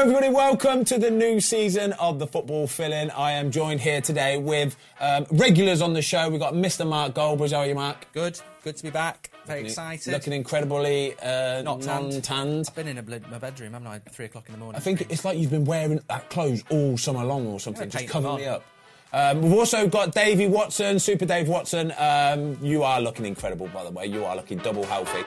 Hello, everybody. Welcome to the new season of the Football Fill-In. I am joined here today with um, regulars on the show. We've got Mr. Mark Goldbridge. How are you, Mark? Good, good to be back. Very excited. Looking incredibly uh, Not tanned. non-tanned. I've been in a my bedroom, haven't I? at Three o'clock in the morning. I think it's like you've been wearing that clothes all summer long or something, just covering me up. Um, we've also got Davey Watson, Super Dave Watson. Um, you are looking incredible, by the way. You are looking double healthy.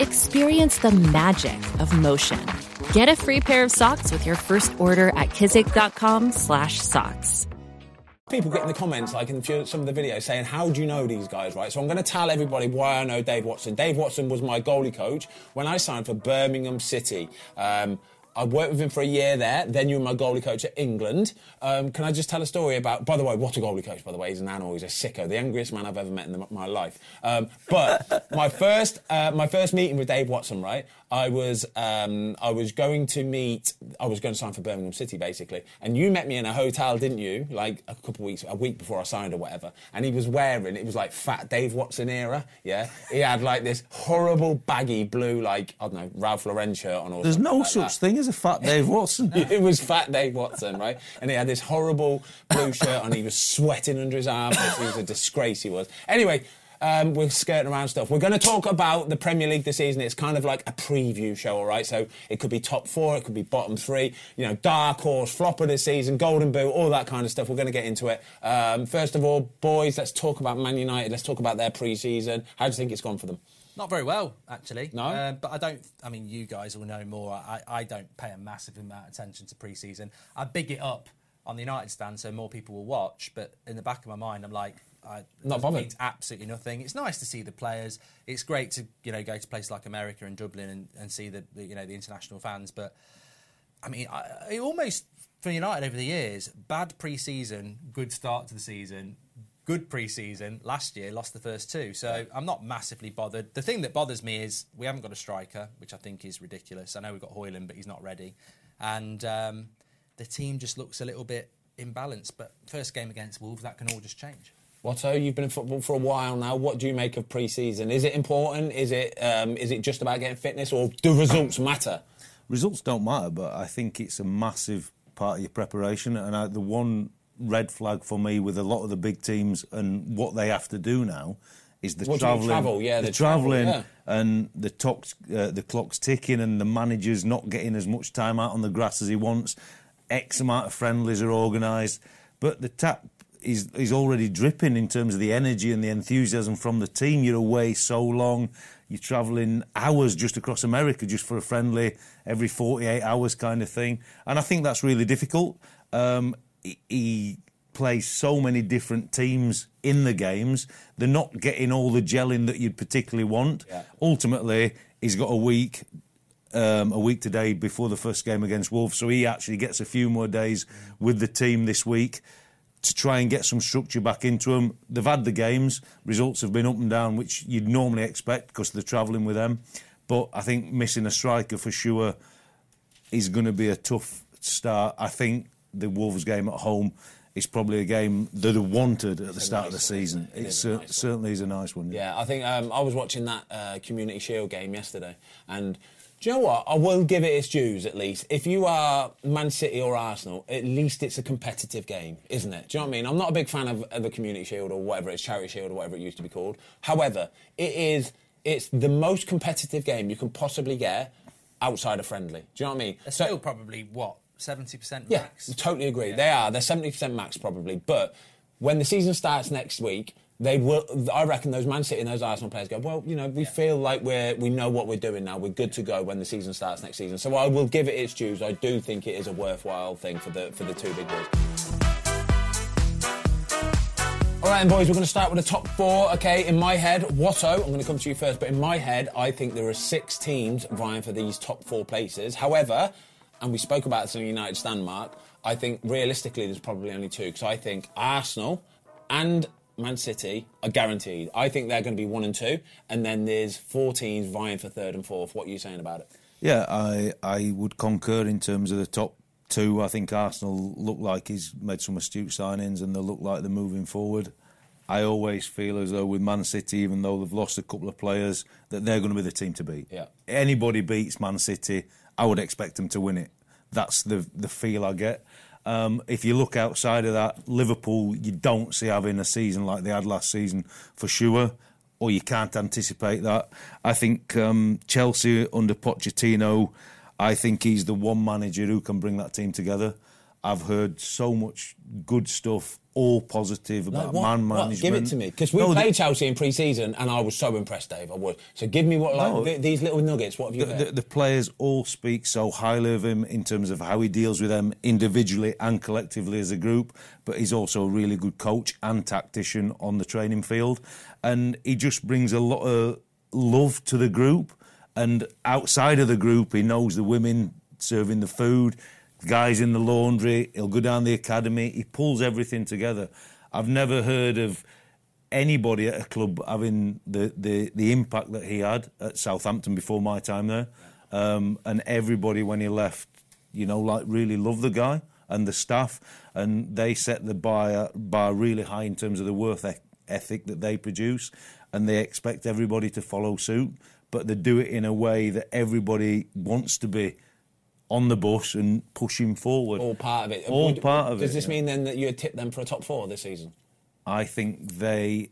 Experience the magic of motion. Get a free pair of socks with your first order at kizik.com slash socks. people get in the comments, like in some of the videos, saying, "How do you know these guys?" Right. So I'm going to tell everybody why I know Dave Watson. Dave Watson was my goalie coach when I signed for Birmingham City. Um, I worked with him for a year there. Then you were my goalie coach at England. Um, can I just tell a story about? By the way, what a goalie coach! By the way, he's an animal. He's a sicko, the angriest man I've ever met in the, my life. Um, but my first, uh, my first meeting with Dave Watson, right? I was, um, I was going to meet. I was going to sign for Birmingham City, basically. And you met me in a hotel, didn't you? Like a couple of weeks, a week before I signed or whatever. And he was wearing. It was like fat Dave Watson era. Yeah. He had like this horrible baggy blue, like I don't know, Ralph Lauren shirt on. Or There's no like such that. thing as a fat Dave Watson. It was Fat Dave Watson, right? And he had this horrible blue shirt on. He was sweating under his armpits. He was a disgrace. He was. Anyway. Um, we're skirting around stuff. We're going to talk about the Premier League this season. It's kind of like a preview show, all right? So it could be top four, it could be bottom three, you know, dark horse, flop of the season, golden boot, all that kind of stuff. We're going to get into it. Um, first of all, boys, let's talk about Man United. Let's talk about their pre-season. How do you think it's gone for them? Not very well, actually. No? Uh, but I don't. I mean, you guys will know more. I, I don't pay a massive amount of attention to pre-season. I big it up on the United stand so more people will watch. But in the back of my mind, I'm like, I, Not it bothered. means absolutely nothing. It's nice to see the players. It's great to you know go to places like America and Dublin and, and see the, the you know the international fans. But I mean, I, it almost for United over the years, bad pre-season, good start to the season, good pre-season. Last year, lost the first two, so I'm not massively bothered. The thing that bothers me is we haven't got a striker, which I think is ridiculous. I know we've got Højlund, but he's not ready, and um, the team just looks a little bit imbalanced. But first game against Wolves, that can all just change. Watto, you've been in football for a while now. What do you make of pre-season? Is it important? Is it um, is it just about getting fitness, or do results matter? Results don't matter, but I think it's a massive part of your preparation. And I, the one red flag for me with a lot of the big teams and what they have to do now is the What do you mean, travelling. travel? Yeah, the, the travel, travelling yeah. and the talks, uh, the clock's ticking, and the manager's not getting as much time out on the grass as he wants. X amount of friendlies are organised, but the tap is is already dripping in terms of the energy and the enthusiasm from the team. You're away so long. You're travelling hours just across America just for a friendly every 48 hours kind of thing. And I think that's really difficult. Um, he, he plays so many different teams in the games. They're not getting all the gelling that you'd particularly want. Yeah. Ultimately, he's got a week um, a week today before the first game against Wolves, so he actually gets a few more days with the team this week to try and get some structure back into them. They've had the games, results have been up and down, which you'd normally expect because they're travelling with them. But I think missing a striker for sure is going to be a tough start. I think the Wolves game at home is probably a game that are wanted at the start of the nice one, season. it? It It is cer- nice certainly is a nice one. Yeah, I think um, I was watching that uh, Community Shield game yesterday, and do you know what? I will give it its dues at least. If you are Man City or Arsenal, at least it's a competitive game, isn't it? Do you know what I mean? I'm not a big fan of, of the Community Shield or whatever it's Charity Shield or whatever it used to be called. However, it is it's the most competitive game you can possibly get outside of friendly. Do you know what I mean? They're So- still probably what seventy percent max. yeah, totally agree. They are. They're seventy percent max probably. But when the season starts next week, they will. I reckon those Man City and those Arsenal players go. Well, you know, we feel like we're we know what we're doing now. We're good to go when the season starts next season. So I will give it its dues. I do think it is a worthwhile thing for the for the two big boys. All right, boys, we're going to start with the top four. Okay, in my head, Watto, I'm going to come to you first, but in my head, I think there are six teams vying for these top four places. However, and we spoke about this in the United stand, Mark, I think realistically there's probably only two because I think Arsenal and Man City are guaranteed. I think they're going to be one and two, and then there's four teams vying for third and fourth. What are you saying about it? Yeah, I I would concur in terms of the top two. I think Arsenal look like he's made some astute signings and they look like they're moving forward. I always feel as though with Man City, even though they've lost a couple of players, that they're going to be the team to beat. Yeah. Anybody beats Man City, I would expect them to win it. That's the the feel I get. Um, if you look outside of that, Liverpool, you don't see having a season like they had last season for sure, or you can't anticipate that. I think um, Chelsea under Pochettino, I think he's the one manager who can bring that team together. I've heard so much good stuff, all positive about Like, man management. Give it to me because we No, the- played Chelsea in pre-season, and I was so impressed, Dave. I was. So give me what like No. th- these little nuggets. What have you the, the, the players all speak so highly of him in terms of how he deals with them individually and collectively as a group. But he's also a really good coach and tactician on the training field, and he just brings a lot of love to the group. And outside of the group, he knows the women serving the food, guys in the laundry. He'll go down the academy. He pulls everything together. I've never heard of anybody at a club having the, the, the impact that he had at Southampton before my time there. Um, and everybody, when he left, you know, like really loved the guy and the staff. And they set the bar, bar really high in terms of the worth ethic that they produce. And they expect everybody to follow suit. But they do it in a way that everybody wants to be on the bus and pushing forward. all part of it. All Would- part of Does it. Does this yeah. mean then that you had tipped them for a top four this season? I think they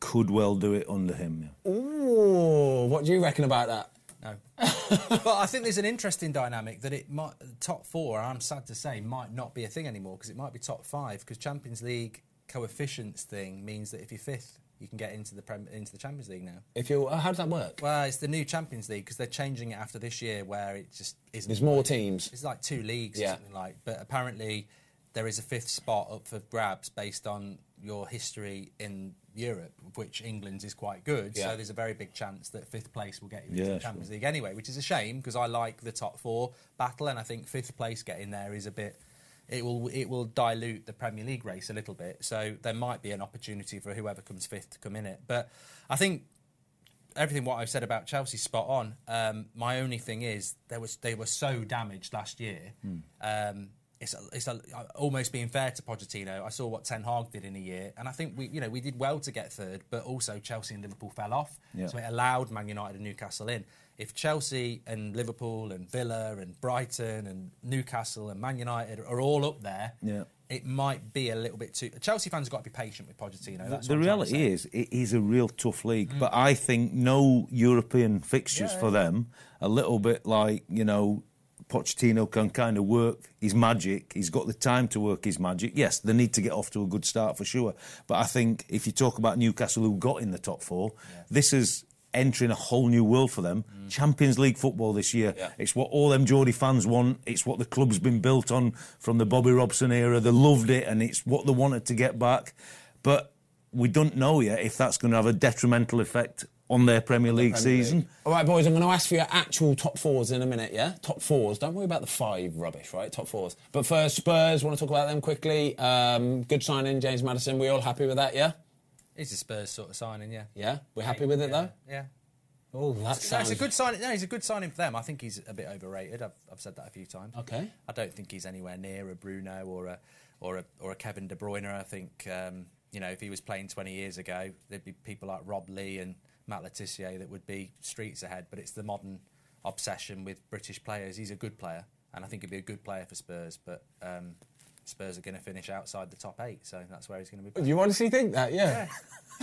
could well do it under him. yeah. Ooh, what do you reckon about that? No. but I think there's an interesting dynamic that it might top four. I'm sad to say might not be a thing anymore because it might be top five because Champions League coefficients thing means that if you're fifth, you can get into the prem, into the Champions League now. If you, how does that work? Well, it's the new Champions League because they're changing it after this year where it just isn't. There's more teams. It's like two leagues Yeah. or something like. But apparently, there is a fifth spot up for grabs based on your history in Europe, which England's is quite good. Yeah. So there's a very big chance that fifth place will get you Yeah, into the sure. Champions League anyway, which is a shame because I like the top four battle, and I think fifth place getting there is a bit. It will it will dilute the Premier League race a little bit. So there might be an opportunity for whoever comes fifth to come in it. But I think everything what I've said about Chelsea spot on. Um, my only thing is there was they were so damaged last year. Um, it's a, it's a, almost being fair to Pochettino. I saw what Ten Hag did in a year, and I think we you know we did well to get third, but also Chelsea and Liverpool fell off, Yeah. so it allowed Man United and Newcastle in. If Chelsea and Liverpool and Villa and Brighton and Newcastle and Man United are all up there, Yeah. it might be a little bit too. Chelsea fans have got to be patient with Pochettino. That's the what I'm trying to say. reality is, it is a real tough league. Mm. But I think no European fixtures Yeah, for yeah. them, a little bit like, you know, Pochettino can kind of work his magic. He's got the time to work his magic. Yes, they need to get off to a good start for sure. But I think if you talk about Newcastle, who got in the top four, this is entering a whole new world for them. Champions League football this year. Yeah. It's what all them Geordie fans want. It's what the club's been built on from the Bobby Robson era. They loved it, and it's what they wanted to get back. But we don't know yet if that's going to have a detrimental effect on their Premier League season. All right, boys, I'm going to ask for your actual top fours in a minute, yeah? Top fours. Don't worry about the five rubbish, right? Top fours. But first, Spurs, want to talk about them quickly. Um, good signing, James Madison. We all happy with that, yeah? It's a Spurs sort of signing, yeah. Yeah? We're happy with it, yeah, though? Yeah. Oh, that No, sounds... it's a good signing. No, he's a good signing for them. I think he's a bit overrated. I've, I've said that a few times. Okay. I don't think he's anywhere near a Bruno or a or a or a Kevin De Bruyne. I think um, you know if he was playing 20 years ago, there'd be people like Rob Lee and Matt Le Tissier that would be streets ahead. But it's the modern obsession with British players. He's a good player, and I think he'd be a good player for Spurs. But um, Spurs are going to finish outside the top eight, so that's where he's going to be. You honestly think that, yeah?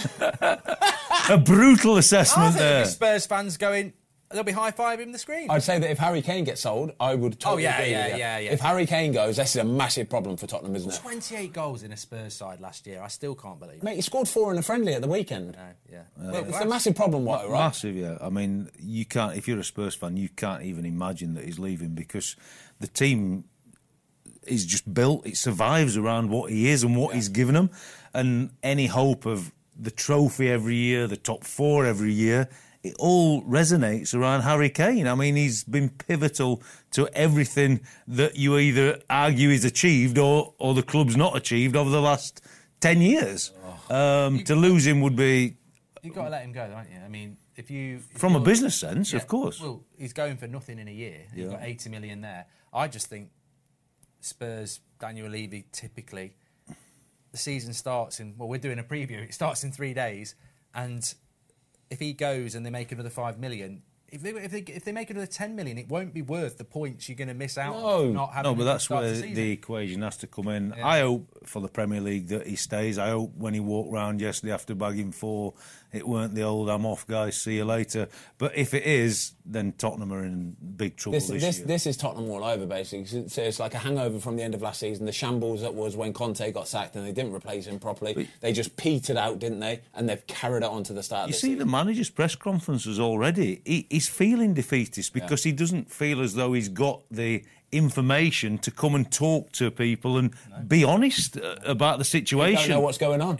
A brutal I assessment think there'll there. be Spurs fans going. They'll be high fiving the screen. I'd say that if Harry Kane gets sold, I would oh, totally Oh, yeah, agree yeah, with you. yeah, yeah. If Harry Kane goes, this is a massive problem for Tottenham, isn't it? 28 goals in a Spurs side last year. I still can't believe it. Mate, he scored four in a friendly at the weekend. No, yeah. Well, it's a massive problem, Watto, right? Massive, yeah. I mean, you can't. If you're a Spurs fan, you can't even imagine that he's leaving because the team is just built. It survives around what he is and what he's given them, and any hope of the trophy every year, the top four every year. It all resonates around Harry Kane. I mean, he's been pivotal to everything that you either argue is achieved or, or the club's not achieved over the last 10 years. Um, to lose him would be, You've got to let him go, don't you? I mean, if you if from a business sense, Yeah, of course. Well, he's going for nothing in a year. You've Yeah. got 80 million there. I just think Spurs, Daniel Levy, typically, the season starts in, well, we're doing a preview. It starts in three days. And if he goes and they make another 5 million, if they, if they, if they make another 10 million, it won't be worth the points you're going to miss out No. on not having No, but that's where the the, equation has to come in. I hope for the Premier League that he stays. I hope when he walked round yesterday after bagging four, it weren't the old "I'm off, guys, see you later." But if it is, then Tottenham are in big trouble This, this, this, this is Tottenham all over, basically. So- it's like a hangover from the end of last season. The shambles that was when Conte got sacked and they didn't replace him properly. They just petered out, didn't they? And they've carried it on to the start You see season. the manager's press conferences already. He, he's feeling defeatist because he doesn't feel as though he's got the information to come and talk to people and be honest uh, about the situation. don't know what's going on.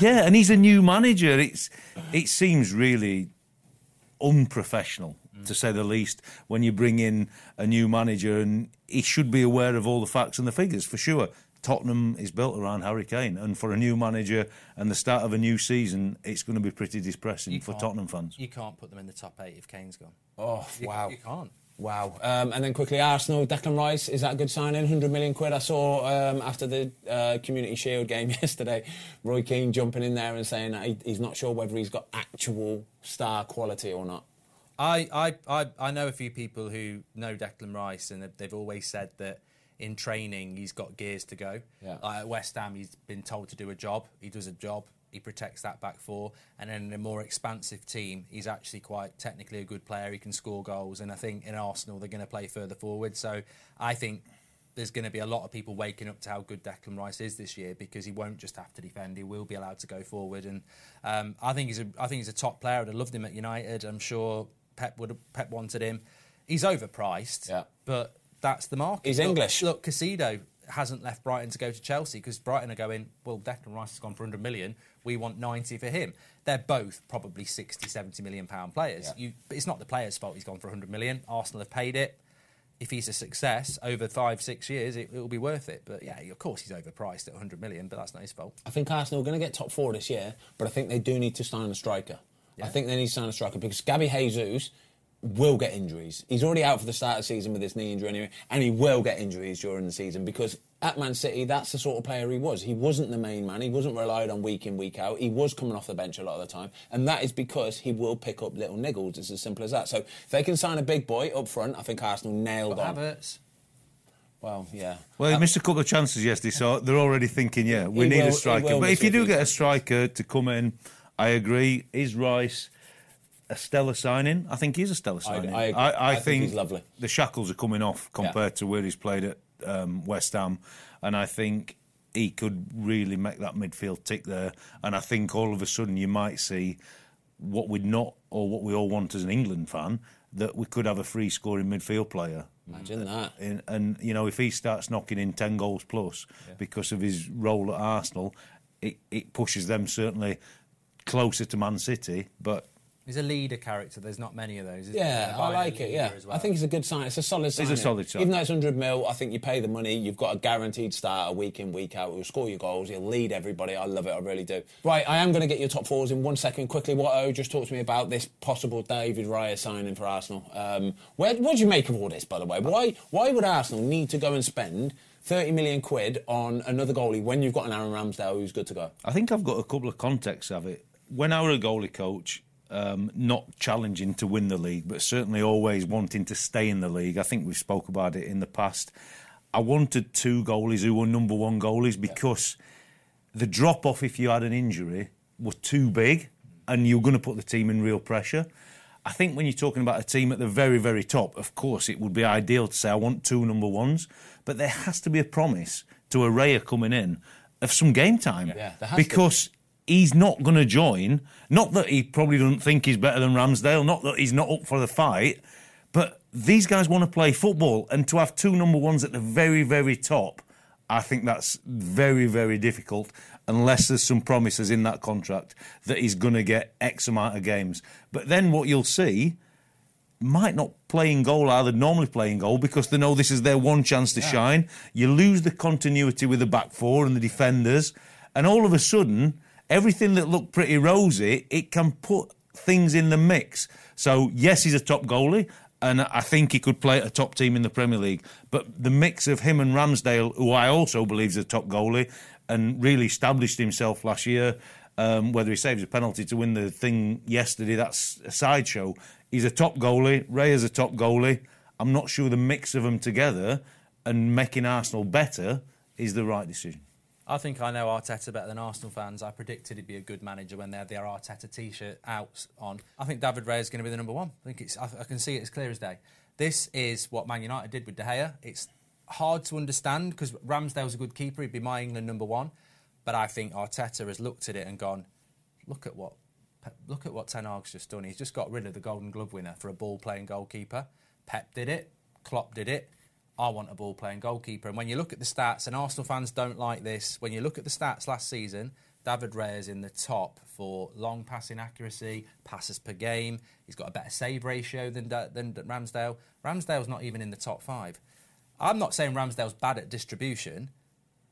Yeah, and he's a new manager. It's it seems really unprofessional mm. to say the least when you bring in a new manager and he should be aware of all the facts and the figures for sure. Tottenham is built around Harry Kane, and for a new manager and the start of a new season, it's going to be pretty depressing You for Tottenham fans. You can't put them in the top eight if Kane's gone. Oh, You- wow. You can't. Wow. Um, and then quickly, Arsenal, Declan Rice, is that a good signing? 100 million quid. I saw um, after the uh, Community Shield game yesterday, Roy Keane jumping in there and saying that he, he's not sure whether he's got actual star quality or not. I, I, I, I know a few people who know Declan Rice, and they've, they've always said that in training he's got gears to go. Yeah. Like at West Ham, he's been told to do a job. He does a job. He protects that back four, and then in a more expansive team, he's actually quite technically a good player. He can score goals, and I think in Arsenal they're going to play further forward. So I think there's going to be a lot of people waking up to how good Declan Rice is this year because he won't just have to defend; he will be allowed to go forward. And um, I think he's a, I think he's a top player. I'd have loved him at United. I'm sure Pep would have, Pep wanted him. He's overpriced, Yeah. but that's the market. He's Look- English. Look, Caicedo hasn't left Brighton to go to Chelsea because Brighton are going, well, Declan Rice has gone for 100 million. We want 90 for him. They're both probably 60, 70 million pound players. Yeah. You, but it's not the player's fault he's gone for 100 million. Arsenal have paid it. If he's a success over five, six years, it will be worth it. But yeah, of course he's overpriced at 100 million, but that's not his fault. I think Arsenal are going to get top four this year, but I think they do need to sign a striker. I think they need to sign a striker because Gabby Jesus will get injuries. He's already out for the start of the season with his knee injury anyway, and he will get injuries during the season because at Man City, that's the sort of player he was. He wasn't the main man. He wasn't relied on week in, week out. He was coming off the bench a lot of the time, and that is because he will pick up little niggles. It's as simple as that. So if they can sign a big boy up front, I think Arsenal nailed But on. Havertz, Well, yeah. Well, he uh, missed a couple of chances yesterday, so they're already thinking, yeah, we need will- a striker. But if you do get a striker to come in, I agree. Is Rice a stellar signing? I think he's a stellar signing. I agree. I think he's lovely. The shackles are coming off compared to where he's played at um, West Ham, and I think he could really make that midfield tick there. And I think all of a sudden you might see what we'd not, or what we all want as an England fan, that we could have a free scoring midfield player. Imagine that. And, and you know, if he starts knocking in ten goals plus because of his role at Arsenal, it, it pushes them certainly closer to Man City. But He's a leader character. There's not many of those. is Yeah, there? I like it. Yeah, well. I think it's a good sign. It's a solid sign. a solid sign. Even though it's 100 mil, I think you pay the money. You've got a guaranteed starter week in, week out. Who'll score your goals. He'll lead everybody. I love it. I really do. Right, I am going to get your top fours in one second. Quickly, Watto just talk to me about this possible David Raya signing for Arsenal. Um, where, what do you make of all this, by the way? Why, why would Arsenal need to go and spend 30 million quid on another goalie when you've got an Aaron Ramsdale who's good to go? I think I've got a couple of contexts of it. When I were a goalie coach, um, not challenging to win the league, but certainly always wanting to stay in the league. I think we've spoke about it in the past. I wanted two goalies who were number one goalies because the drop off if you had an injury was too big, and you're going to put the team in real pressure. I think when you're talking about a team at the very, very top, of course, it would be ideal to say I want two number ones, but there has to be a promise to a Raya coming in of some game time Yeah, there has to. because he's not going to join. Not that he probably doesn't think he's better than Ramsdale, not that he's not up for the fight, but these guys want to play football, and to have two number ones at the very, very top, I think that's very, very difficult unless there's some promises in that contract that he's going to get X amount of games. But then what you'll see might not play in goal either normally play in goal because they know this is their one chance to shine. You lose the continuity with the back four and the defenders, and all of a sudden, everything that looked pretty rosy, it can put things in the mix. So yes, he's a top goalie. And I think he could play at a top team in the Premier League. But the mix of him and Ramsdale, who I also believe is a top goalie and really established himself last year, um, whether he saves a penalty to win the thing yesterday, that's a sideshow. He's a top goalie. Ray is a top goalie. I'm not sure the mix of them together and making Arsenal better is the right decision. I think I know Arteta better than Arsenal fans. I predicted he'd be a good manager when they had their Arteta T-shirt out on. I think David Raya is going to be the number one. I think it's. I, I can see it as clear as day. This is what Man United did with De Gea. It's hard to understand because Ramsdale's a good keeper. He'd be my England number one, but I think Arteta has looked at it and gone, look at what. Look at what Ten Hag's just done. He's just got rid of the Golden Glove winner for a ball-playing goalkeeper. Pep did it. Klopp did it. I want a ball playing goalkeeper. And when you look at the stats, and Arsenal fans don't like this, when you look at the stats last season, David Raya is in the top for long passing accuracy, passes per game. He's got a better save ratio than, than Ramsdale. Ramsdale's not even in the top five. I'm not saying Ramsdale's bad at distribution,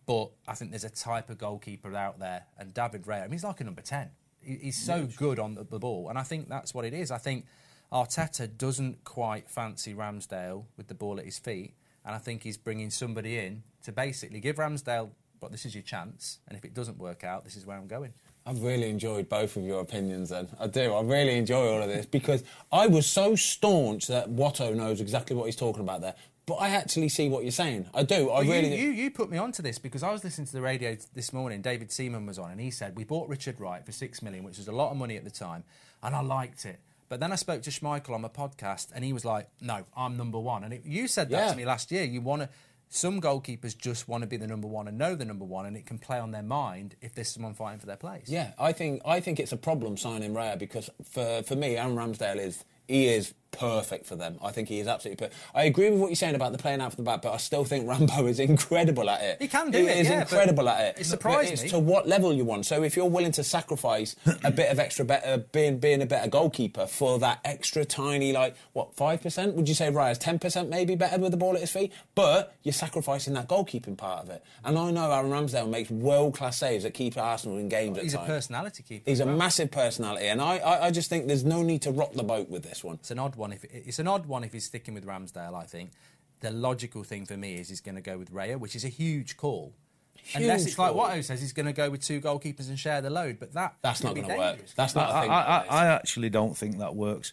but I think there's a type of goalkeeper out there, and David Raya, I mean, he's like a number 10. He's so good on the ball, and I think that's what it is. I think Arteta doesn't quite fancy Ramsdale with the ball at his feet, and I think he's bringing somebody in to basically give Ramsdale, but this is your chance, and if it doesn't work out, this is where I'm going. I've really enjoyed both of your opinions then. I do. I really enjoy all of this because I was so staunch that Watto knows exactly what he's talking about there. But I actually see what you're saying. I do. I Well, really you, you, you put me onto this because I was listening to the radio this morning. David Seaman was on, and he said we bought Richard Wright for six million, which was a lot of money at the time, and I liked it. But then I spoke to Schmeichel on my podcast, and he was like, "No, I'm number one." And it, you said that Yeah. to me last year. You want to. Some goalkeepers just want to be the number one and know the number one, and it can play on their mind if there's someone fighting for their place. Yeah, I think I think it's a problem signing Raya because for for me, Aaron Ramsdale is he is perfect for them. I think he is absolutely perfect. I agree with what you're saying about the playing out for the back, but I still think Rambo is incredible at it. He can do He it, is yeah, incredible at it. it But surprised it's me. to what level you want. So if you're willing to sacrifice a bit of extra better uh, being being a better goalkeeper for that extra tiny like what five percent? Would you say Raya's ten percent maybe better with the ball at his feet? But you're sacrificing that goalkeeping part of it. And I know Aaron Ramsdale makes world class saves that keep Arsenal in games. at He's a times. personality keeper. He's a well. massive personality, and I, I, I just think there's no need to rock the boat with this one. It's an odd one. If it's an odd one if he's sticking with Ramsdale, I think the logical thing for me is he's going to go with Raya, which is a huge call. Unless it's like call. what O says, he's going to go with two goalkeepers and share the load. But that That's not going to work. That's not a thing. I, I, I actually don't think that works.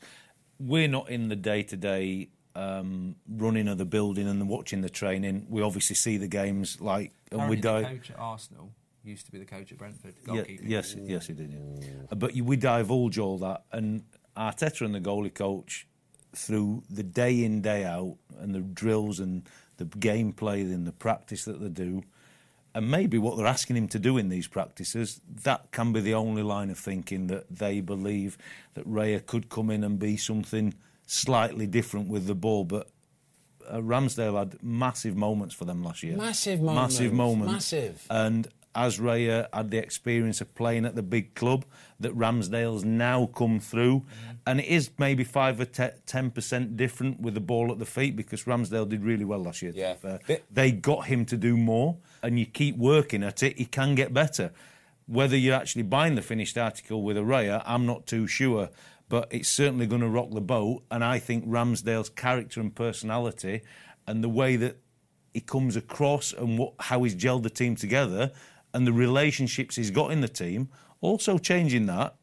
We're not in the day to day running of the building and watching the training. We obviously see the games like and we Apparently the coach at Arsenal used to be the coach at Brentford. Yeah, yes, yes, he did. Yeah. But you- we divulge all that, and Arteta and the goalie coach, through the day in day out, and the drills and the gameplay and the practice that they do, and maybe what they're asking him to do in these practices, that can be the only line of thinking that they believe that Raya could come in and be something slightly different with the ball, but. Uh, Ramsdale had massive moments for them last year. Massive moments. Massive moments, moments. massive. And as Raya had the experience of playing at the big club, that Ramsdale's now come through. Mm-hmm. And it is maybe 5 or 10% different with the ball at the feet because Ramsdale did really well last year. Yeah. They got him to do more, and you keep working at it, he can get better. Whether you're actually buying the finished article with a Raya, I'm not too sure. But it's certainly going to rock the boat. And I think Ramsdale's character and personality and the way that he comes across and what, how he's gelled the team together and the relationships he's got in the team, also changing that,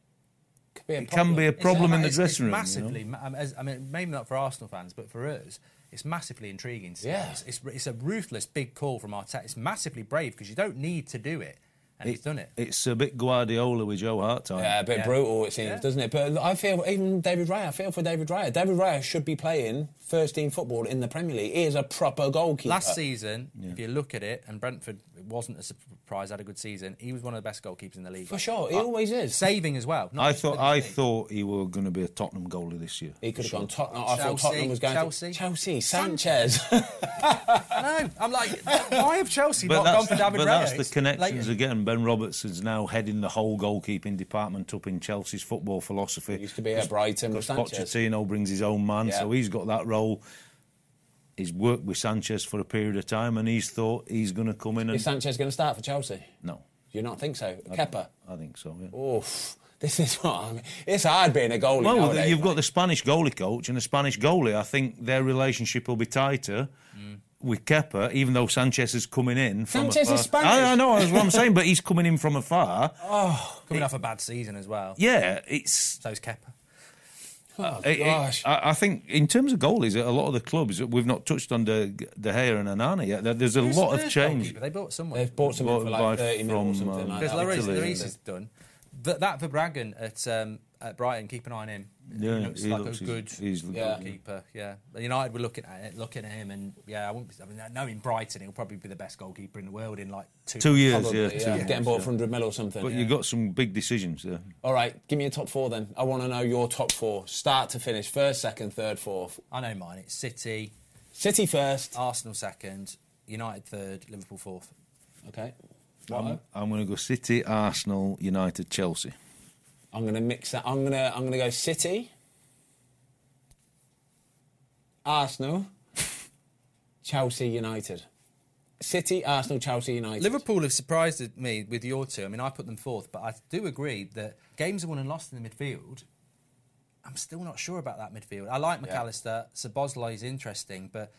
Could be a it can be a It's- problem in the it's- dressing room. It's you know? massively, ma- um, as, I mean, maybe not for Arsenal fans, but for us, it's massively intriguing. To see. Yeah. It's, it's, it's a ruthless big call from Arteta. It's massively brave because you don't need to do it, and he's done it. It's a bit Guardiola with Joe Hart time. Yeah, a bit Yeah. brutal it seems, Yeah. doesn't it? But I feel even David Raya. I feel for David Raya. David Raya should be playing first team football in the Premier League. He is a proper goalkeeper. Last season, if you look at it, and Brentford wasn't a surprise, had a good season. He was one of the best goalkeepers in the league. for sure, he uh, always is. Saving as well. I thought I league. thought he were going to be a Tottenham goalie this year. He could have gone Tottenham. I thought Tottenham was going Chelsea. to Chelsea. Sanchez. I know. I'm like, why have Chelsea But not gone for David but Raya? that's the It's connections blatant. again. Ben Roberts is now heading the whole goalkeeping department up in Chelsea's football philosophy. He used to be at Brighton with Because Sanchez. Pochettino brings his own man, Yeah. so he's got that role. He's worked with Sanchez for a period of time, and he's thought he's going to come in and is Sanchez going to start for Chelsea? no, Do you not think so? Kepa. I think so. Yeah. Oof. This is what I mean. It's hard being a goalie. Well, nowadays, you've got the Spanish goalie coach and the Spanish goalie. I think their relationship will be tighter mm. With Kepa, even though Sanchez is coming in. From Sanchez afar. is Spanish. I, I know, that's what I'm saying, but he's coming in from afar. coming off a bad season as well. Yeah, it's. So's Kepa. Oh, it- it- gosh. I, I think in terms of goalies, a lot of the clubs we've not touched on De, De Gea and Onana yet. There's a Who's lot of change. They bought someone. They've bought something for like by- 30 mil or from, something um, like that. Lloris Italy, Lloris is done. That, that Verbruggen at um, at Brighton, keep an eye on him. Yeah, he looks he like looks- a he's- good he's- Yeah. goalkeeper. Yeah, United were looking at it, looking at him, and yeah, I wouldn't. Be, I mean, knowing Brighton, he'll probably be the best goalkeeper in the world in like two. Two years, Probably, yeah, yeah. two years, Getting bought yeah. for 100 mil or something. But yeah. you've got some big decisions there. All right, give me a top four then. I want to know your top four, start to finish, first, second, third, fourth. I know mine. It's City, City first. Arsenal second, United third, Liverpool fourth. Okay. I'm, I'm going to go City, Arsenal, United, Chelsea. I'm going to mix that. I'm going to I'm going to go City, Arsenal, Chelsea, United. City, Arsenal, Chelsea, United. Liverpool have surprised me with your two. I mean, I put them fourth, but I do agree that games are won and lost in the midfield. I'm still not sure about that midfield. I like Yeah. McAllister. Szoboszlai is interesting, but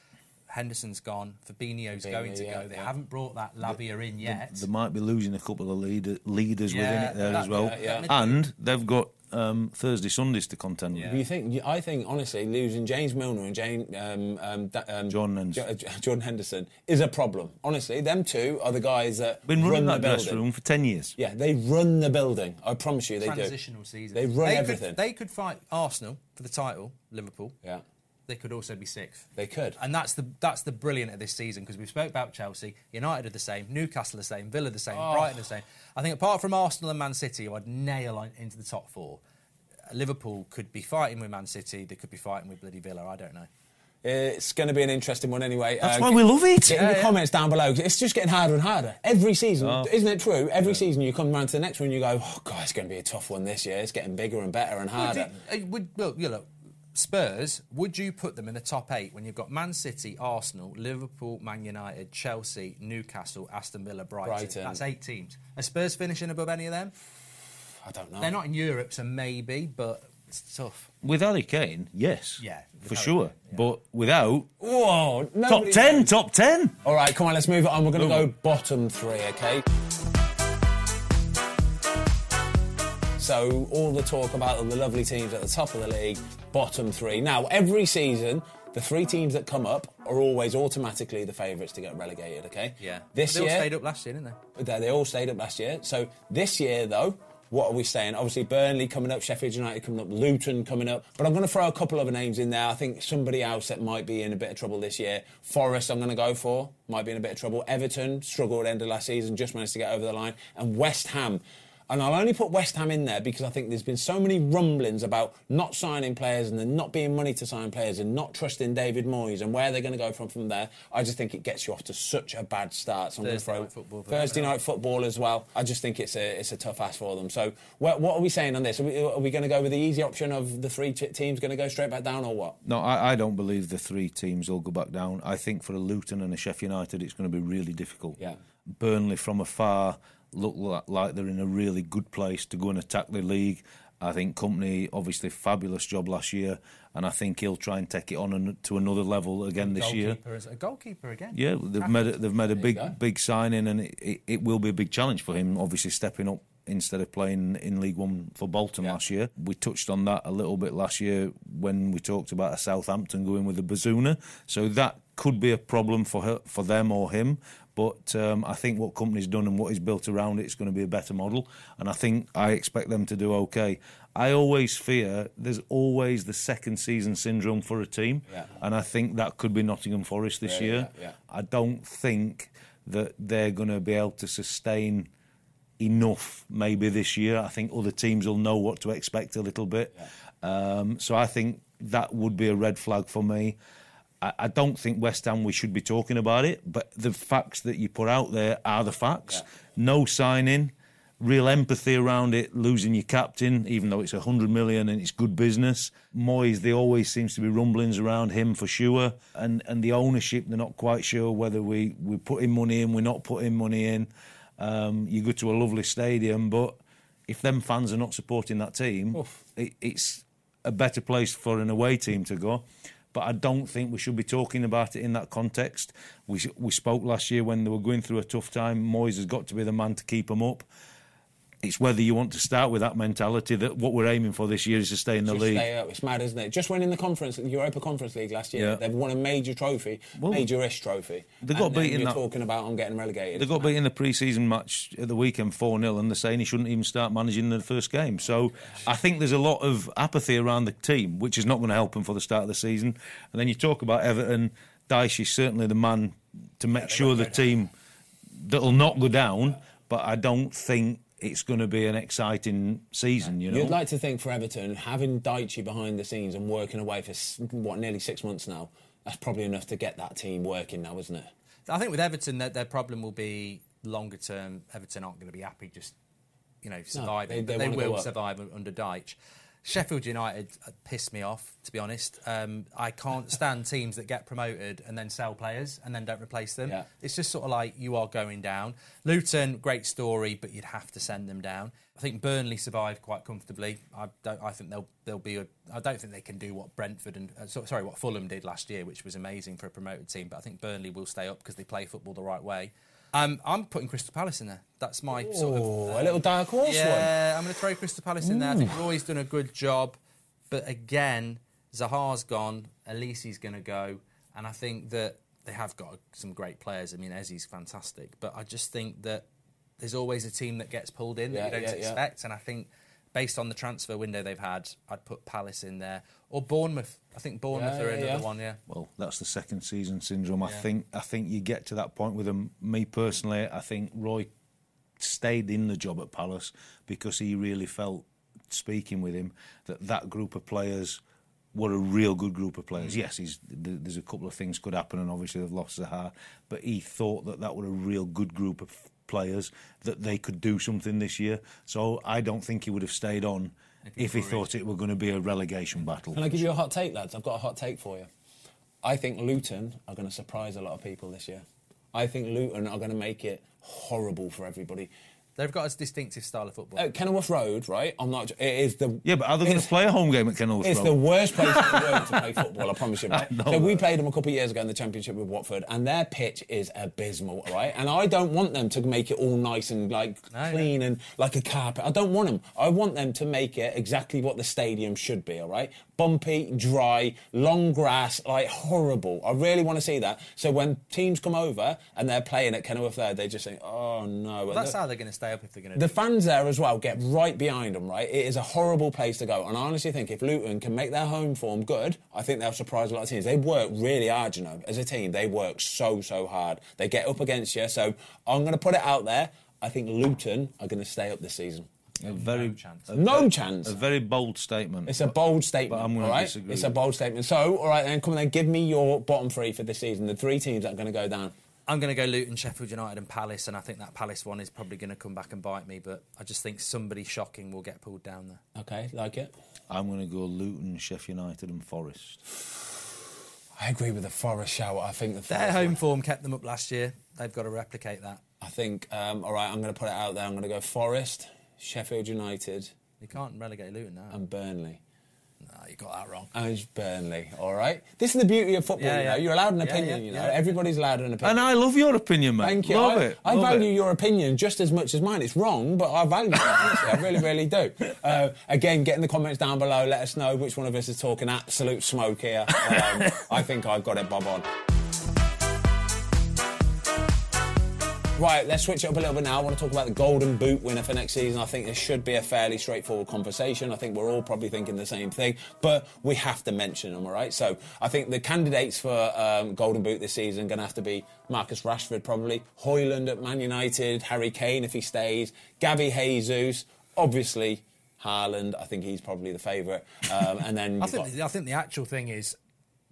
Henderson's gone. Fabinho's Fabinho, going to yeah, go. They yeah. haven't brought that Lavia in yet. They might be losing a couple of leader, leaders within it there that- as well. yeah, yeah. And they've got um, Thursday, Sundays to contend Yeah. with. You think? I think honestly, losing James Milner and Jane, um, um, da- um, Jordan Henderson. Jo- Jo- Henderson is a problem. Honestly, them two are the guys that Been run running the that dressing building. room for 10 years. Yeah, they run the building. I promise you, they do. Transitional season. They run could- everything. they could fight Arsenal for the title, Liverpool. Yeah, They could also be sixth. they could. And that's the that's the brilliant of this season because we spoke about Chelsea, United are the same, Newcastle the same, Villa the same, Oh. Brighton the same. I think apart from Arsenal and Man City, who I'd nail on- into the top four, Liverpool could be fighting with Man City. They could be fighting with bloody Villa. I don't know. It's going to be an interesting one anyway. That's Uh, why we love it. Get in the comments down below. It's just getting harder and harder every season. Oh. Isn't it true? Every season you come round to the next one, and you go, "Oh God, it's going to be a tough one this year. It's getting bigger and better and harder." Would, you- uh, would, well, you know, Spurs, would you put them in the top eight when you've got Man City, Arsenal, Liverpool, Man United, Chelsea, Newcastle, Aston Villa, Brighton? Brighton. That's eight teams. Are Spurs finishing above any of them? I don't know. They're not in Europe, so maybe, but it's tough. With Harry Kane, yes. Yeah, For Harry sure. Kane, yeah. But without. Whoa! Top 10, knows. top 10. All right, come on, let's move it on. We're going to go bottom three, okay? So, all the talk about the lovely teams at the top of the league, bottom three. Now, every season, the three teams that come up are always automatically the favourites to get relegated, okay? Yeah. This they all stayed up last year, didn't they? they, they all stayed up last year. So, this year, though, what are we saying? Obviously, Burnley coming up, Sheffield United coming up, Luton coming up. But I'm going to throw a couple other names in there. I think somebody else that might be in a bit of trouble this year. Forest, I'm going to go for, might be in a bit of trouble. Everton struggled at the end of last season, just managed to get over the line. And West Ham. And I'll only put West Ham in there because I think there's been so many rumblings about not signing players and there not being money to sign players and not trusting David Moyes and where they're going to go from from there. I just think it gets you off to such a bad start. So I'm Thursday throw night football Thursday night football as well. I just think it's a it's a tough ask for them. So what, what are we saying on this? Are we, are we going to go with the easy option of the three t- teams going to go straight back down or what? No, I, I don't believe the three teams will go back down. I think for a Luton and a Sheffield United, it's going to be really difficult. Yeah. Burnley from afar look like they're in a really good place to go and attack the league. I think Kompany obviously fabulous job last year, and I think he'll try and take it on an, to another level again this year. Goalkeeper is- A goalkeeper again. Yeah, they've made a, they've made a big big signing, and it, it, it will be a big challenge for him. Obviously, stepping up instead of playing in League One for Bolton Yeah. last year. We touched on that a little bit last year when we talked about a Southampton going with a Bazunu. So that could be a problem for her, for them or him. But um, I think what Kompany's done and what he's built around it is going to be a better model, and I think I expect them to do okay. I always fear there's always the second season syndrome for a team, Yeah. and I think that could be Nottingham Forest this Yeah, year. yeah. I don't think that they're going to be able to sustain enough maybe this year. I think other teams will know what to expect a little bit. Um, so I think that would be a red flag for me. I, I don't think West Ham we should be talking about it, but the facts that you put out there are the facts. No signing. Real empathy around it, losing your captain, even though it's a hundred million and it's good business. Moyes, there always seems to be rumblings around him for sure, and and the ownership, they're not quite sure whether we we're putting money in, we're not putting money in. Um, you go to a lovely stadium, but if them fans are not supporting that team, it, it's a better place for an away team to go. But I don't think we should be talking about it in that context. We we spoke last year when they were going through a tough time. Moyes has got to be the man to keep them up. It's whether you want to start with that mentality that what we're aiming for this year is to stay in the Just league. It's mad, isn't it? Just winning the conference, the Europa Conference League last year, Yeah. they've won a major trophy, Well, major-ish trophy. they got beaten You're that- talking about on getting relegated. They got mad. beat in the pre-season match at the weekend 4-0 and they're saying he shouldn't even start managing the first game. So I think there's a lot of apathy around the team, which is not going to help him for the start of the season. And then you talk about Everton, Dyche is certainly the man to make sure the team that'll not go down, but I don't think it's going to be an exciting season, you know. You'd like to think for Everton, having Daichi behind the scenes and working away for what nearly six months now, that's probably enough to get that team working now, isn't it? I think with Everton, their, their problem will be longer term. Everton aren't going to be happy just, you know, surviving. they- but they they, wanna will survive under Dyche. Sheffield United pissed me off, to be honest. Um, I can't stand teams that get promoted and then sell players and then don't replace them. Yeah. It's just sort of like you are going down. Luton, great story, but you'd have to send them down. I think Burnley survived quite comfortably. I don't. I think they'll they'll be. A, I don't think they can do what Brentford and uh, so, sorry what Fulham did last year, which was amazing for a promoted team. But I think Burnley will stay up because they play football the right way. Um, I'm putting Crystal Palace in there. That's my sort of a little dark horse one. yeah, I'm going to throw Crystal Palace in there. I think Roy's done a good job, but again, Zaha's gone. Olise's going to go, and I think that they have got some great players. I mean, Eze's fantastic, but I just think that there's always a team that gets pulled in Yeah, that you don't yeah, yeah. expect, and I think. Based on the transfer window they've had, I'd put Palace in there or Bournemouth. I think Bournemouth Yeah, are yeah, another yeah. one. Yeah, Well, that's the second season syndrome. I Yeah. think I think you get to that point with him. Me personally, I think Roy stayed in the job at Palace because he really felt, speaking with him, that that group of players were a real good group of players. Mm. Yes, he's, there's a couple of things could happen, and obviously they've lost Zaha, but he thought that that were a real good group of players that they could do something this year. So I don't think he would have stayed on if he thought it were going to be a relegation battle. Can I give you a hot take, lads? I've got a hot take for you. I think Luton are going to surprise a lot of people this year. I think Luton are going to make it horrible for everybody. They've got a distinctive style of football. Uh, Kenilworth Road, right? I'm not. It is the. Yeah, but are they going to play a home game at Kenilworth It's Road? the worst place in the world to play football, I promise you. Right? know So we played them a couple of years ago in the Championship with Watford, and their pitch is abysmal, right? And I don't want them to make it all nice and like No, clean and like a carpet. I don't want them. I want them to make it exactly what the stadium should be, all right? Bumpy, dry, long grass, like horrible. I really want to see that. So when teams come over and they're playing at Kenilworth Road, they just think, oh no. Well, that's how they're going to stay up if they're going to. The fans there as well get right behind them, right? It is a horrible place to go. And I honestly think if Luton can make their home form good, I think they'll surprise a lot of teams. They work really hard, you know. As a team, they work so, so hard. They get up against you. So I'm going to put it out there. I think Luton are going to stay up this season. A very No chance. a No ve- chance. A very bold statement. It's a bold statement. But I'm gonna all right? disagree. It's a bold statement. So, all right, then come on, then give me your bottom three for this season. The three teams that are going to go down. I'm going to go Luton, Sheffield United, and Palace, and I think that Palace one is probably going to come back and bite me. But I just think somebody shocking will get pulled down there. Okay, like it. I'm going to go Luton, Sheffield United, and Forest. I agree with the Forest shout. I think the Their Forest home one- form kept them up last year. They've got to replicate that. I think. Um, all right, I'm going to put it out there. I'm going to go Forest, Sheffield United, You can't relegate Luton now. and Burnley. no, you got that wrong. And it's Burnley. All right. This is the beauty of football. Yeah, you know, yeah. you're allowed an Yeah, opinion. yeah, you know, yeah. everybody's allowed an opinion. And I love your opinion, mate. Thank you. Love I, it. I love value it. your opinion just as much as mine. It's wrong, but I value it. honestly. I really, really do. Uh, again, get in the comments down below. Let us know which one of us is talking absolute smoke here. Um, I think I've got it bob on. Right, let's switch it up a little bit now. I want to talk about the Golden Boot winner for next season. I think this should be a fairly straightforward conversation. I think we're all probably thinking the same thing, but we have to mention them, all right? So I think the candidates for um, Golden Boot this season are going to have to be Marcus Rashford, probably, Højlund at Man United, Harry Kane if he stays, Gabby Jesus, obviously Haaland. I think he's probably the favourite. Um, and then I think, got- the, I think the actual thing is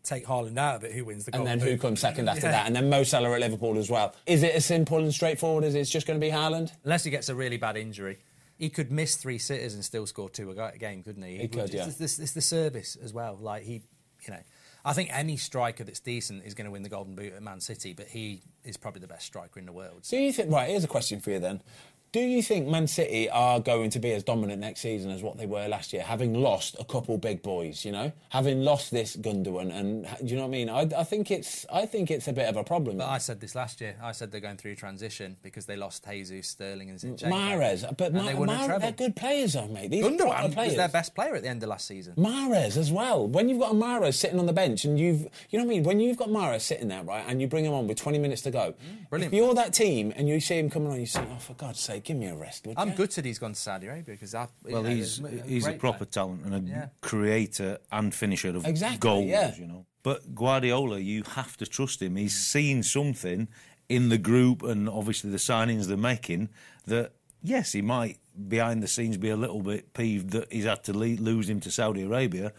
take Haaland out of it. Who wins the and Golden then who Boot? comes second after Yeah. that? And then Mo Salah at Liverpool as well. Is it as simple and straightforward as it's just going to be Haaland? Unless he gets a really bad injury. He could miss three sitters and still score two a go- game, couldn't he? He could, it's, yeah. It's, it's, it's the service as well. Like he, you know, I think any striker that's decent is going to win the Golden Boot at Man City, but he is probably the best striker in the world. Do you think? Right, here's a question for you then. Do you think Man City are going to be as dominant next season as what they were last year, having lost a couple big boys? You know, having lost this Gundogan, and do you know what I mean? I, I think it's, I think it's a bit of a problem. But I said this last year. I said they're going through a transition because they lost Jesus, Sterling, and Zinchenko. Mahrez, but Ma- they Mahrez- they're good players, though, mate. These Gundogan players. was their best player at the end of last season. Mahrez as well. When you've got a Mahrez sitting on the bench and you've, you know what I mean? When you've got Mahrez sitting there, right, and you bring him on with 20 minutes to go, Mm, brilliant. if you're that team and you see him coming on, you say, oh, for God's sake, give me a rest, would I'm you? gutted he's gone to Saudi Arabia because I. you Well, know, he's a he's a proper player. talent and a Yeah. creator and finisher of Exactly, goals. yeah. You know, but Guardiola, you have to trust him. He's seen something in the group and obviously the signings they're making that yes, he might behind the scenes be a little bit peeved that he's had to le- lose him to Saudi Arabia,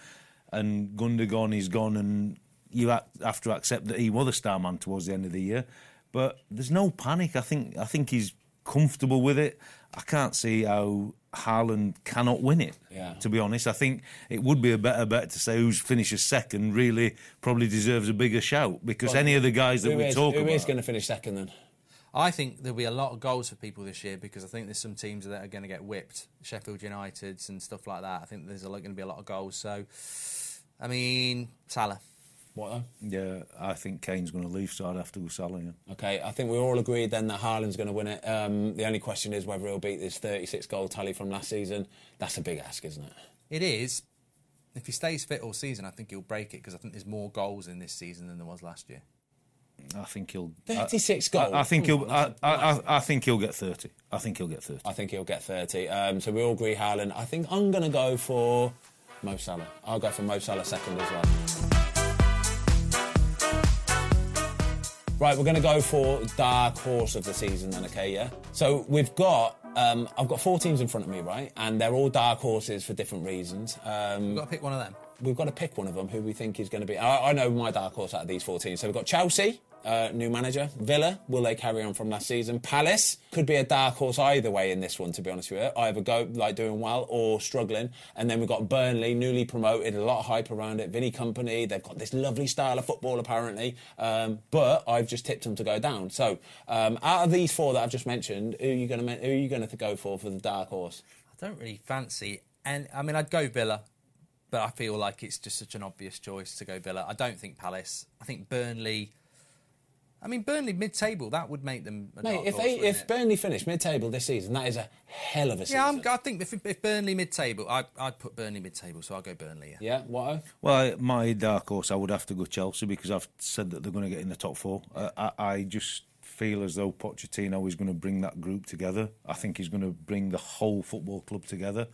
and Gundogan is gone, and you have to accept that he was a star man towards the end of the year. But there's no panic. I think I think he's comfortable with it. I can't see how Haaland cannot win it. Yeah. To be honest, I think it would be a better bet to say who's finishes second really probably deserves a bigger shout because any of the guys that we is- talk who about. is going to finish second then? I think there'll be a lot of goals for people this year because I think there's some teams that are going to get whipped, Sheffield United's and stuff like that. I think there's going to be a lot of goals. So, I mean, Salah. What though? Yeah, I think Kane's going to leave, so I'd have to go Salah. Yeah. Okay, I think we all agreed then that Haaland's going to win it. Um, the only question is whether he'll beat this 36 goal tally from last season. That's a big ask, isn't it? It is. If he stays fit all season, I think he'll break it because I think there's more goals in this season than there was last year. I think he'll 36 I- goals. I, I think Come he'll. on, I, I, I, I think he'll get thirty. I think he'll get thirty. I think he'll get 30. Um, so we all agree Haaland. I think I'm going to go for Mo Salah. I'll go for Mo Salah second as well. Right, we're going to go for dark horse of the season then, okay, yeah? So we've got, um, I've got four teams in front of me, right? And they're all dark horses for different reasons. Um, You've got to pick one of them. we've got to pick one of them who we think is going to be. I, I know my dark horse out of these four teams. So we've got Chelsea, uh, new manager. Villa, will they carry on from last season? Palace could be a dark horse either way in this one, to be honest with you. Either go like doing well or struggling. And then we've got Burnley, newly promoted, a lot of hype around it. Vinny Kompany, they've got this lovely style of football apparently. Um, but I've just tipped them to go down. So um, out of these four that I've just mentioned, who are you going to who are you going to go for for the dark horse? I don't really fancy, and I mean, I'd go Villa, but I feel like it's just such an obvious choice to go Villa. I don't think Palace. I think Burnley. I mean, Burnley mid-table that would make them. A Mate, dark if horse, they, if it? Burnley finish mid-table this season, that is a hell of a season. yeah, I'm, I think if, if Burnley mid-table, I, I'd put Burnley mid-table, so I'll go Burnley. Yeah. Yeah, what? Well, my dark horse, I would have to go Chelsea because I've said that they're going to get in the top four. Uh, I, I just feel as though Pochettino is going to bring that group together. I think he's going to bring the whole football club together,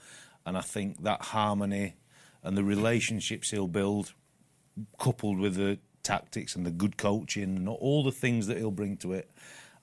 and I think that harmony and the relationships he'll build, coupled with the tactics and the good coaching and all the things that he'll bring to it.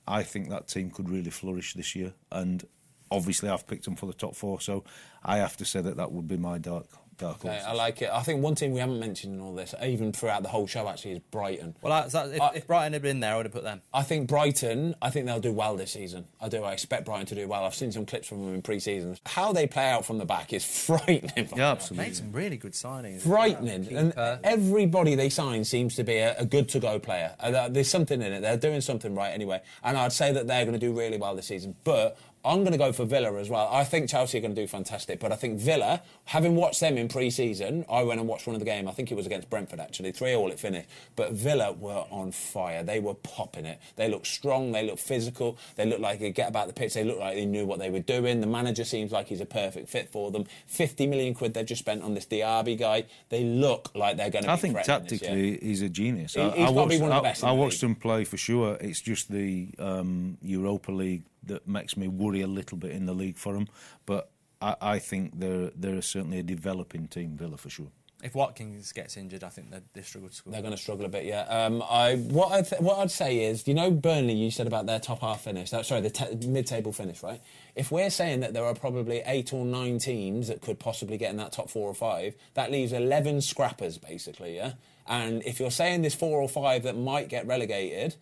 I think that team could really flourish this year. And obviously, I've picked them for the top four, so I have to say that that would be my dark dark Okay, horse. I like it. I think one team we haven't mentioned in all this, even throughout the whole show, actually, is Brighton. Well, that's, that, if, I- if Brighton had been there, I would have put them. I think Brighton, I think they'll do well this season. I do. I expect Brighton to do well. I've seen some clips from them in pre-season. How they play out from the back is frightening. Yeah, absolutely. Made some really good signings. Frightening. And everybody they sign seems to be a, a good to go player. Uh, There's something in it. They're doing something right anyway. And I'd say that they're going to do really well this season. But I'm going to go for Villa as well. I think Chelsea are going to do fantastic. But I think Villa, having watched them in pre season, I went and watched one of the game. I think it was against Brentford actually. 3 all it finished. But Villa were on fire. They were popping it. They looked strong. They looked physical. They looked like they get about the pitch. They looked like they knew what they were doing. The manager seems like he's a perfect fit for them. 50 million quid they've just spent on this Diaby guy. They look like they're going to I be think threatening this year. tactically he's a genius. He- I, he's I be watched, one of the I- best in I watched him play for sure. It's just the um, Europa League that makes me worry a little bit in the league for them. But I, I think they're they're certainly a developing team, Villa for sure. If Watkins gets injured, I think they, they struggle to score. They're going to struggle a bit, yeah. Um, I what I th- what I'd say is, you know, Burnley. You said about their top half finish. Uh, sorry, the te- mid-table finish, right? If we're saying that there are probably eight or nine teams that could possibly get in that top four or five, that leaves eleven scrappers, basically, yeah. And if you're saying there's four or five that might get relegated,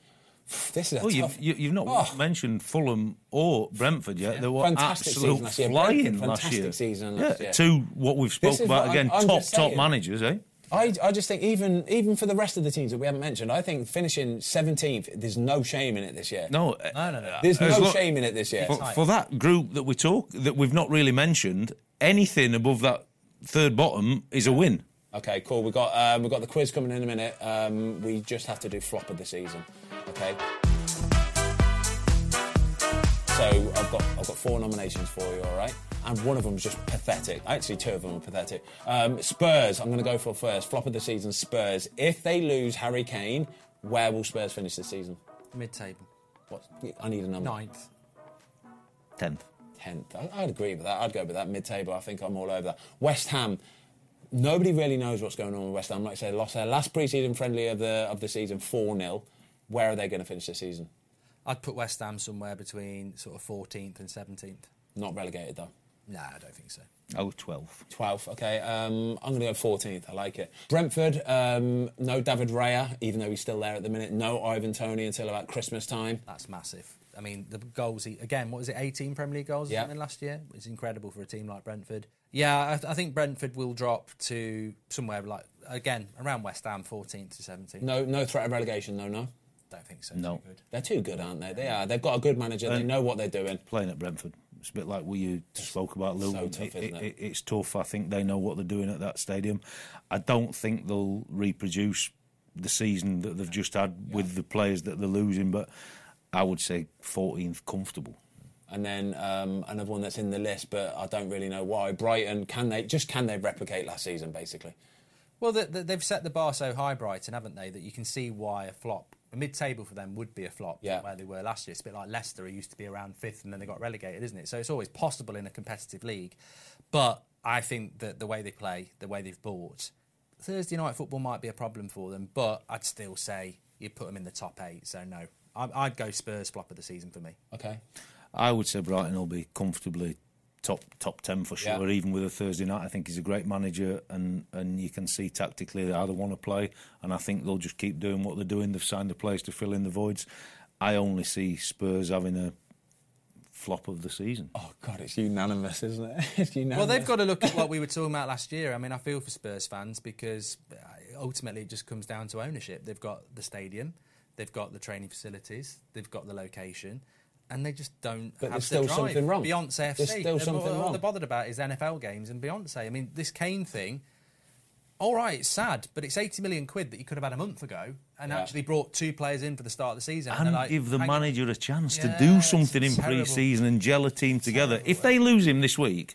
this is a Oh, tough. you've, you, you've not Oh. mentioned Fulham or Brentford yet. They were Fantastic absolute season last year. flying Brentford, last fantastic year. season yeah, year. two what we've spoke about again. I'm- I'm top top managers, eh? I, I just think even even for the rest of the teams that we haven't mentioned, I think finishing 17th, there's no shame in it this year. No, No, no, no. There's no lo- shame in it this year. For, for that group that we talk that we've not really mentioned, anything above that third bottom is a win. Okay, cool. We've got um, we've got the quiz coming in a minute. Um, we just have to do flop of the season. Okay. So I've got I've got four nominations for you, all right? And one of them is just pathetic. Actually, two of them are pathetic. Um, Spurs. I'm going to go for first. Flop of the season. Spurs. If they lose Harry Kane, where will Spurs finish this season? Mid-table. What? I need a number. Ninth. Tenth. tenth. I- I'd agree with that. I'd go with that mid-table. I think I'm all over that. West Ham. Nobody really knows what's going on with West Ham. Like I said, lost their last pre-season friendly of the of the season, four 0 Where are they going to finish the season? I'd put West Ham somewhere between sort of 14th and 17th. Not relegated though. Nah, I don't think so. Oh, 12. 12th, okay. Um, I'm going to go 14th. I like it. Brentford, um, no David Raya, even though he's still there at the minute. No Ivan Toney until about Christmas time. That's massive. I mean, the goals, he, again, what was it, 18 Premier League goals or Yeah. last year? It's incredible for a team like Brentford. Yeah, I, th- I think Brentford will drop to somewhere like, again, around West Ham, 14th to 17th. No, no threat of relegation, though, no. Don't think so. No. Too good. They're too good, aren't they? They are. They've got a good manager. They Um, know what they're doing. Playing at Brentford. It's a bit like what you spoke about, Lou. So tough, isn't it? It's tough. I think they know what they're doing at that stadium. I don't think they'll reproduce the season that they've just had with the players that they're losing, but I would say 14th comfortable. And then um, another one that's in the list, but I don't really know why. Brighton, can they just can they replicate last season, basically? Well, the, the, they've set the bar so high, Brighton, haven't they, that you can see why a flop, a mid-table for them would be a flop Yeah. where they were last year. It's a bit like Leicester, who used to be around fifth and then they got relegated, isn't it? So it's always possible in a competitive league. But I think that the way they play, the way they've bought, Thursday night football might be a problem for them, but I'd still say you'd put them in the top eight. So no, I, I'd go Spurs flop of the season for me. Okay. I would say Brighton will be comfortably top top ten for Yeah. sure. Even with a Thursday night, I think he's a great manager, and and you can see tactically how they want to play, and I think they'll just keep doing what they're doing. They've signed the players to fill in the voids. I only see Spurs having a flop of the season. Oh God, it's unanimous, isn't it? it's unanimous. Well, they've got to look at what we were talking about last year. I mean, I feel for Spurs fans because uh, ultimately it just comes down to ownership. They've got the stadium, they've got the training facilities, they've got the location, and they just don't But have there's the still drive. something wrong. Beyonce FC. There's still something all wrong. they're bothered about is NFL games and Beyonce. I mean, this Kane thing. All right, it's sad, but it's 80 million quid that you could have had a month ago and Yeah. actually brought two players in for the start of the season. And they're like, give the manager a chance to do something in terrible. pre-season and gel a team together. If they lose him this week,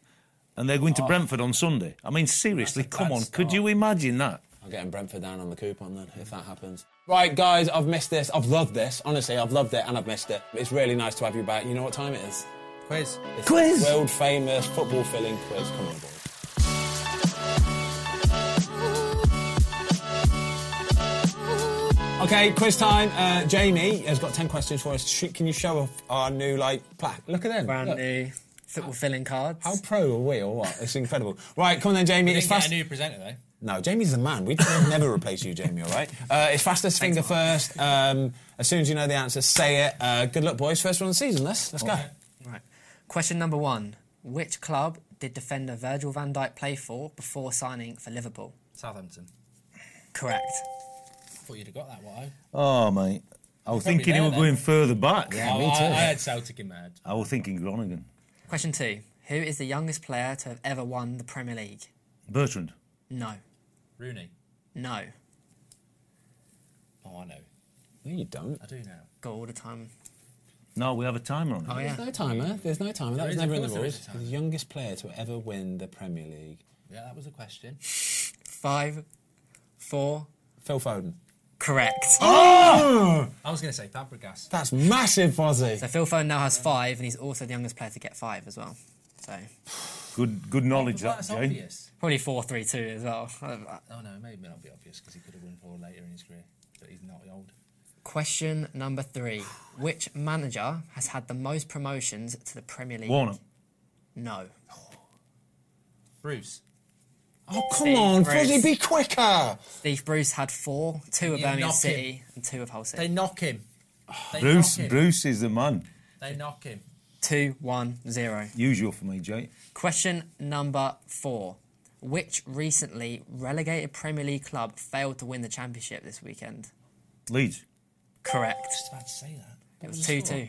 and they're going to oh. Brentford on Sunday, I mean, seriously, come bad on, could you imagine that? I'm getting Brentford down on the coupon then, if that happens. Right, guys, I've missed this. I've loved this. Honestly, I've loved it and I've missed it. It's really nice to have you back. You know what time it is? quiz. It's Quiz! World famous football Fill-In quiz. Come on, boys. Okay, quiz time. Uh, Jamie has got 10 questions for us. Sh- Can you show off our new, like, plaque? Look at them. Brand Look. new football Fill-In cards. How pro are we, or what? It's incredible. Right, come on then, Jamie. We It's didn't get fast. a new presenter though. No, Jamie's the man. We'd never replace you, Jamie, all right? Uh, it's fastest finger first. Um, as soon as you know the answer, say it. Uh, good luck, boys. First one of the season. Let's, let's go. Right. Question number one. Which club did defender Virgil van Dijk play for before signing for Liverpool? Southampton. Correct. I thought you'd have got that. What? I, Oh, mate. I was Probably thinking he there was going further back. I, I, I had Celtic in my head. I was thinking Groningen. Question two. Who is the youngest player to have ever won the Premier League? Bertrand. No. Rooney. No. Oh, I know. No, you don't. I do now. Got all the time. No, we have a timer on it. Oh, yeah. There's no timer. There's no timer. That There was is, never of in the rules. is a timer. The youngest player to ever win the Premier League. Yeah, that was a question. Five, four. Phil Foden. Correct. Oh! I was going to say Fabregas. That's massive, Fozzie. So Phil Foden now has five, and he's also the youngest player to get five as well. So Good, good knowledge, Well, that, that's Jay. obvious. Probably four, three, two as well. Um, oh no, maybe may not be obvious because he could have won four later in his career, but he's not old. Question number three. Which manager has had the most promotions to the Premier League? Warnock. No. Bruce. Oh, come Steve on, Bruce. Fozzie, be quicker. Steve Bruce had four, two of You Birmingham knock City him. and two of Hull They City. knock him. They Bruce, knock him. Bruce is the man. They knock him. Two, one, zero. Usual for me, Jay. Question number four. Which recently relegated Premier League club failed to win the championship this weekend? Leeds. Correct. Just about to say that. It was 2 2.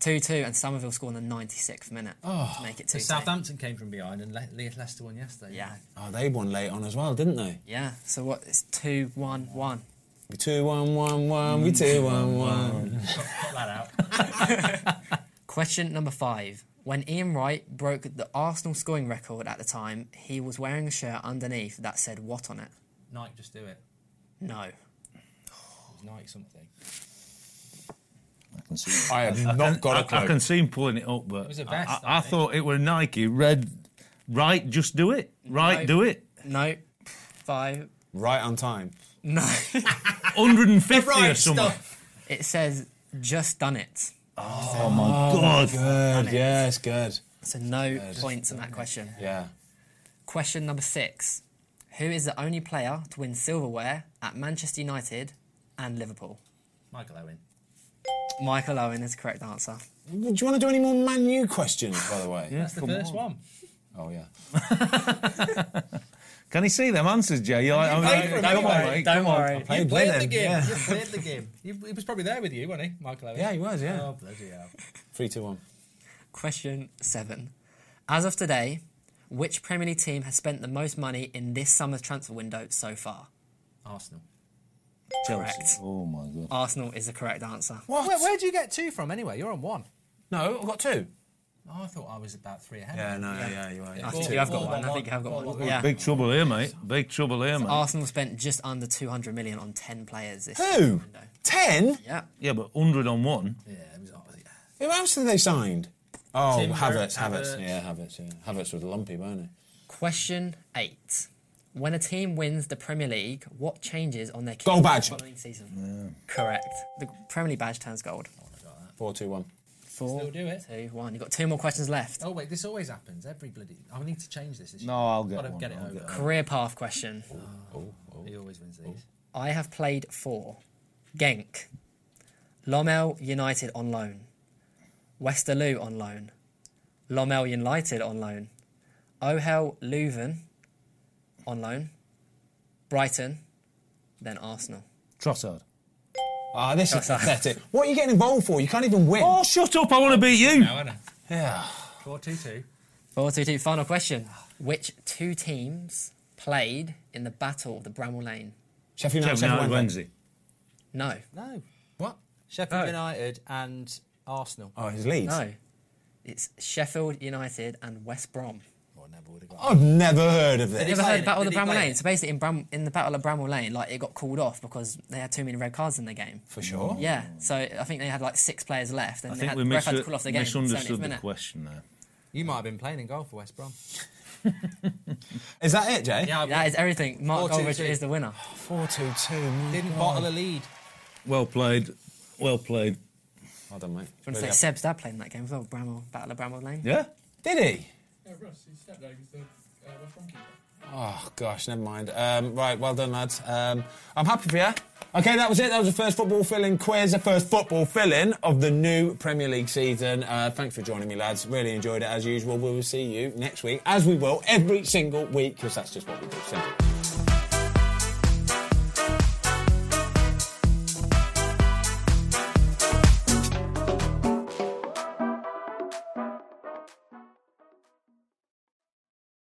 2 2, and Summerville scored in the 96th minute to oh, make it 2 So Southampton came from behind and Le- Le- Leicester won yesterday. Yeah. Oh, they won late on as well, didn't they? Yeah. So what? It's 2 1 1. We two one one one. We two one one. Cut that out. Question number five. When Ian Wright broke the Arsenal scoring record at the time, he was wearing a shirt underneath that said what on it? Nike, just do it. No. It Nike something. I can see. I have not got a I, clue. I can see him pulling it up, but was a I, vest, I, I I think. thought it were Nike. Red, right? Just do it. Right, No. do it. No. Five. Right on time. No. 150 or something. it says just done it. Oh, oh my god! Good. Yes, good. So no points in that question. Yeah. Question number six. Who is the only player to win silverware at Manchester United and Liverpool? Michael Owen. Michael Owen is the correct answer. Do you want to do any more Man U questions, by the way? That's the first one. Oh, yeah. Can he see them answers, Jay? You're like, I mean, played for him come on, anyway. mate. Don't worry. You Played played the game. yeah. You played the game. He, he was probably there with you, wasn't he, Michael Owen? Yeah, he was, yeah. Oh, bloody hell. Three, two, one. Question seven. As of today, which Premier League team has spent the most money in this summer's transfer window so far? Arsenal. Correct. Oh my god! Arsenal is the correct answer. What? Where, where do you get two from anyway? You're on one. No, I've got two. Oh, I thought I was about three ahead. Yeah, no, yeah, you are. I think you have got one. I think you have got one, one. one. Yeah. Big trouble here, mate. Big trouble here, mate. Arsenal spent just under 200 million on 10 players this Who? window. Ten? Yeah. Yeah, but 100 on one. Yeah, it was. oh. Who else have they signed? Oh, Timber, Havertz, Havertz. Havertz. Yeah, Havertz, yeah. Havertz was lumpy, weren't he? Question eight. When a team wins the Premier League, what changes on their kit Gold badge. the following season? Correct. The Premier League badge turns gold. Four, two, one. Four, Still do it. two, one. You've got two more questions left. Oh wait, this always happens. Every bloody. I need to change this. this No, year. I'll get Gotta one, get it I'll over. get Career path question. Oh, oh, oh. He always wins these. I have played for Genk, Lommel United on loan, Westerlo on loan, Lommel United on loan, Ohel Leuven on loan, Brighton, then Arsenal. Trossard. Ah, this is pathetic. What are you getting involved for? You can't even win. Oh, shut up! I want to beat you. Now, Anna. Yeah. Four two two. 4 2 2. Final question. Which two teams played in the Battle of the Bramall Lane? Sheffield United, Sheffield Sheffield United Wednesday. No. No. What? Sheffield No. United and Arsenal. Oh, his Leeds. No. It's Sheffield United and West Brom. Never would have. I've never heard of Have this. you ever heard it? of Battle of the he Bramall Lane? So basically, in, Bram- in the Battle of Bramall Lane, like it got called off because they had too many red cards in the game. For sure. Mm. Yeah, so I think they had like six players left, and I they think had, we ref had to misu- call off the game. in the 70th misunderstood the minute. question there. You might have been playing in goal for West Brom. Is that it, Jay? Yeah, That is everything. Mark Four, Goldbridge is the winner. Four, two, two. my didn't God. bottle a lead. Well played. Well played. Well done, mate. Do you want to say Seb's dad played in that game as well? Bramwell, Battle of Bramwell Lane. Yeah. Did he? Yeah, the uh, Brom keeper. Oh gosh, never mind. Um, right, well done, lads. Um, I'm happy for you. Okay, that was it. That was the first football Fill-In quiz, the first football Fill-In of the new Premier League season. Uh, thanks for joining me, lads. Really enjoyed it as usual. We will see you next week, as we will every single week, because that's just what we do. Simple.